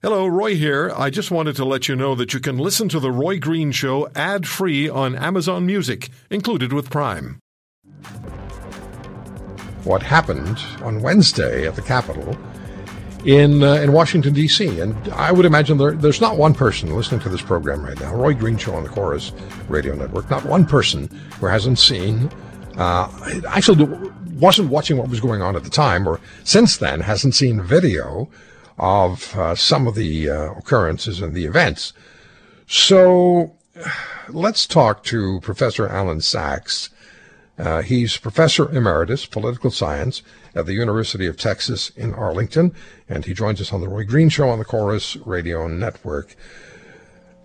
Hello, Roy here. I just wanted to let you know that you can listen to The Roy Green Show ad free on Amazon Music, included with Prime. What happened on Wednesday at the Capitol in uh, in Washington D.C. And I would imagine there, there's not one person listening to this program right now, Roy Green Show on the Corus Radio Network, not one person who hasn't seen, uh, actually wasn't watching what was going on at the time, or since then hasn't seen video of uh, some of the uh, occurrences and the events. So let's talk to Professor Allan Saxe. Uh, he's professor emeritus political science at the University of Texas in Arlington, and he joins us on the Roy Green Show on the Corus Radio Network.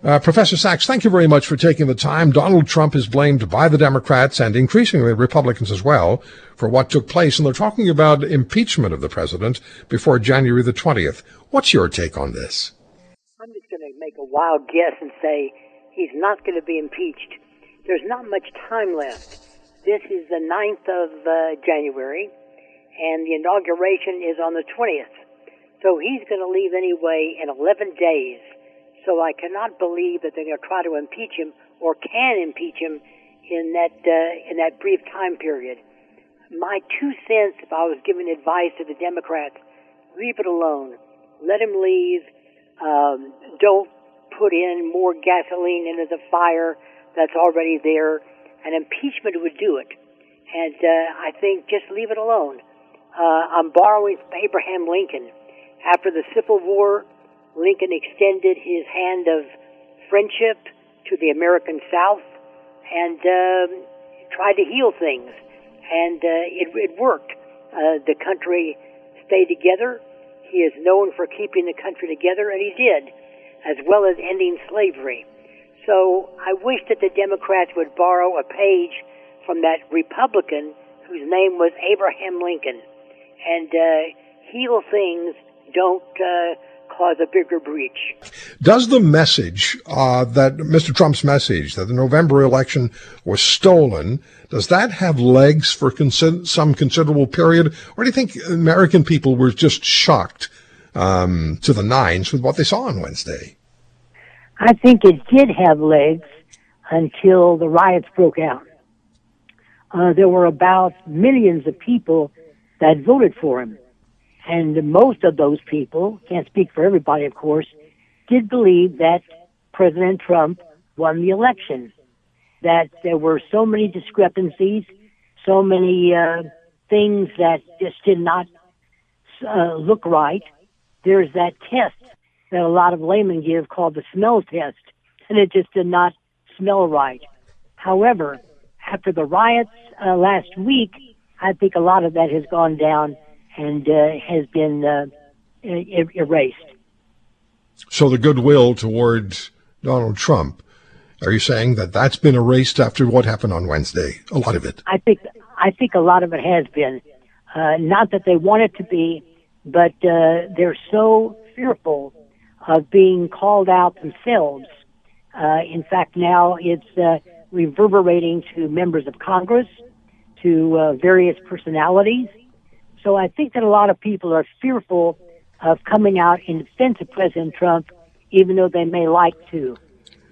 Uh, Professor Saxe, thank you very much for taking the time. Donald Trump is blamed by the Democrats and increasingly Republicans as well for what took place, and they're talking about impeachment of the president before January the 20th. What's your take on this? I'm just going to make a wild guess and say he's not going to be impeached. There's not much time left. This is the 9th of uh, January, and the inauguration is on the 20th. So he's going to leave anyway in 11 days. So I cannot believe that they're going to try to impeach him or can impeach him in that uh, in that brief time period. My two cents, if I was giving advice to the Democrats, leave it alone. Let him leave. Um, don't put in more gasoline into the fire that's already there. An impeachment would do it. And uh, I think just leave it alone. Uh, I'm borrowing from Abraham Lincoln. After the Civil War, Lincoln extended his hand of friendship to the American South and um, tried to heal things, and uh, it, it worked. Uh, the country stayed together. He is known for keeping the country together, and he did, as well as ending slavery. So I wish that the Democrats would borrow a page from that Republican whose name was Abraham Lincoln and uh, heal things. Don't uh, cause a bigger breach. Does the message uh, that Mr. Trump's message that the November election was stolen does that have legs for consi- some considerable period, or do you think American people were just shocked um, to the nines with what they saw on Wednesday? I think it did have legs until the riots broke out. Uh, there were about millions of people that voted for him. And most of those people, can't speak for everybody, of course, did believe that President Trump won the election. That there were so many discrepancies, so many uh, things that just did not uh, look right. There's that test that a lot of laymen give called the smell test, and it just did not smell right. However, after the riots uh, last week, I think a lot of that has gone down and uh, has been uh, er- erased. So the goodwill towards Donald Trump, are you saying that that's been erased after what happened on Wednesday? A lot of it. I think I think a lot of it has been. Uh, not that they want it to be, but uh, they're so fearful of being called out themselves. Uh, in fact, now it's uh, reverberating to members of Congress, to uh, various personalities, so I think that a lot of people are fearful of coming out in defense of President Trump, even though they may like to.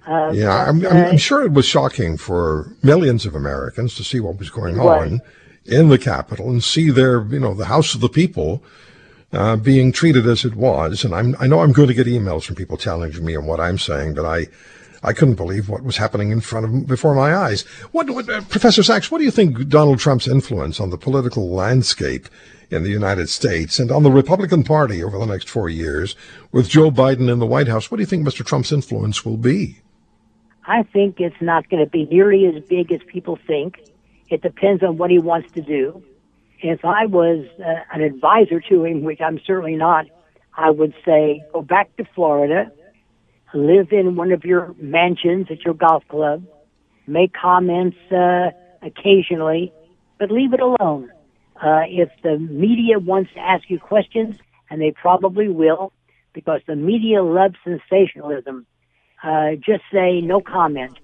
Uh, yeah, I'm, I'm, I'm, sure it was shocking for millions of Americans to see what was going on in the Capitol and see their, you know, the House of the People uh, being treated as it was. And I'm, I know I'm going to get emails from people challenging me on what I'm saying, but I, I couldn't believe what was happening in front of before my eyes. What, what uh, Professor Saxe, what do you think Donald Trump's influence on the political landscape in the United States and on the Republican Party over the next four years with Joe Biden in the White House? What do you think Mr. Trump's influence will be? I think it's not going to be nearly as big as people think. It depends on what he wants to do. If I was uh, an advisor to him, which I'm certainly not, I would say go back to Florida live in one of your mansions at your golf club, make comments uh, occasionally, but leave it alone. Uh, if the media wants to ask you questions, and they probably will, because the media loves sensationalism, uh, just say no comment.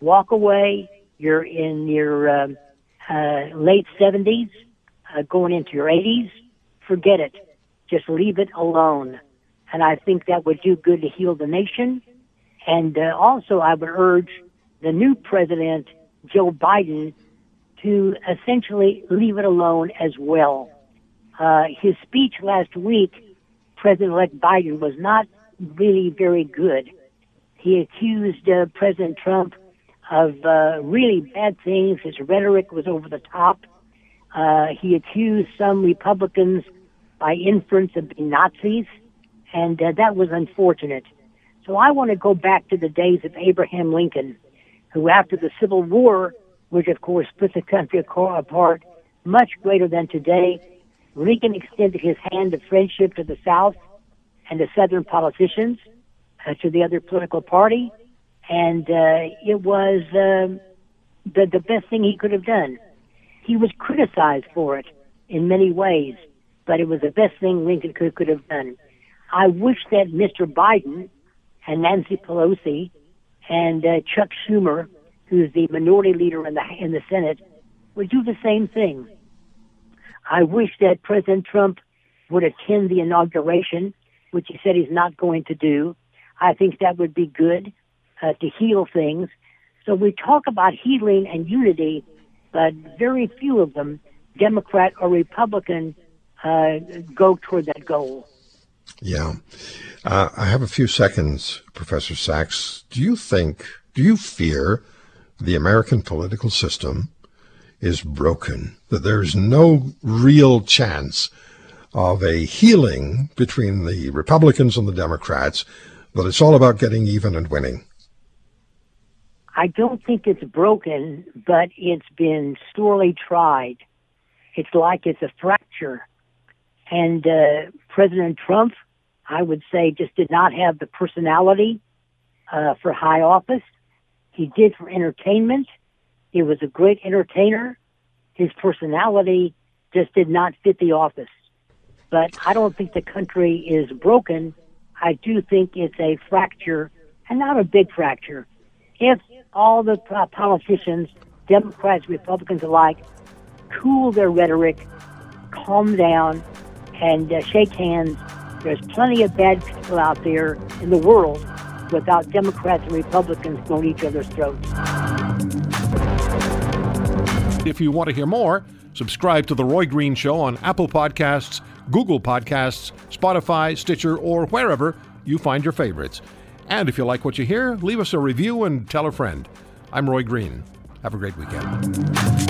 Walk away. You're in your uh, uh, late 70s, uh, going into your 80s. Forget it. Just leave it alone. And I think that would do good to heal the nation. And uh, also, I would urge the new president, Joe Biden, to essentially leave it alone as well. Uh, his speech last week, President-elect Biden, was not really very good. He accused uh, President Trump of uh, really bad things. His rhetoric was over the top. Uh, he accused some Republicans by inference of being Nazis, and uh, that was unfortunate. So I want to go back to the days of Abraham Lincoln, who after the Civil War, which of course split the country apart much greater than today, Lincoln extended his hand of friendship to the South and the Southern politicians, uh, to the other political party, and uh, it was uh, the the best thing he could have done. He was criticized for it in many ways, but it was the best thing Lincoln could could have done. I wish that Mr. Biden and Nancy Pelosi and uh, Chuck Schumer, who's the minority leader in the in the Senate, would do the same thing. I wish that President Trump would attend the inauguration, which he said he's not going to do. I think that would be good uh, to heal things. So we talk about healing and unity, but very few of them, Democrat or Republican, uh, go toward that goal. Yeah. Uh, I have a few seconds, Professor Saxe. Do you think, do you fear the American political system is broken, that there's no real chance of a healing between the Republicans and the Democrats, that it's all about getting even and winning? I don't think it's broken, but it's been sorely tried. It's like it's a fracture. And uh, President Trump, I would say, just did not have the personality uh, for high office. He did for entertainment. He was a great entertainer. His personality just did not fit the office. But I don't think the country is broken. I do think it's a fracture, and not a big fracture. If all the politicians, Democrats, Republicans alike, cool their rhetoric, calm down, and uh, shake hands. There's plenty of bad people out there in the world without Democrats and Republicans going each other's throats. If you want to hear more, subscribe to The Roy Green Show on Apple Podcasts, Google Podcasts, Spotify, Stitcher, or wherever you find your favorites. And if you like what you hear, leave us a review and tell a friend. I'm Roy Green. Have a great weekend.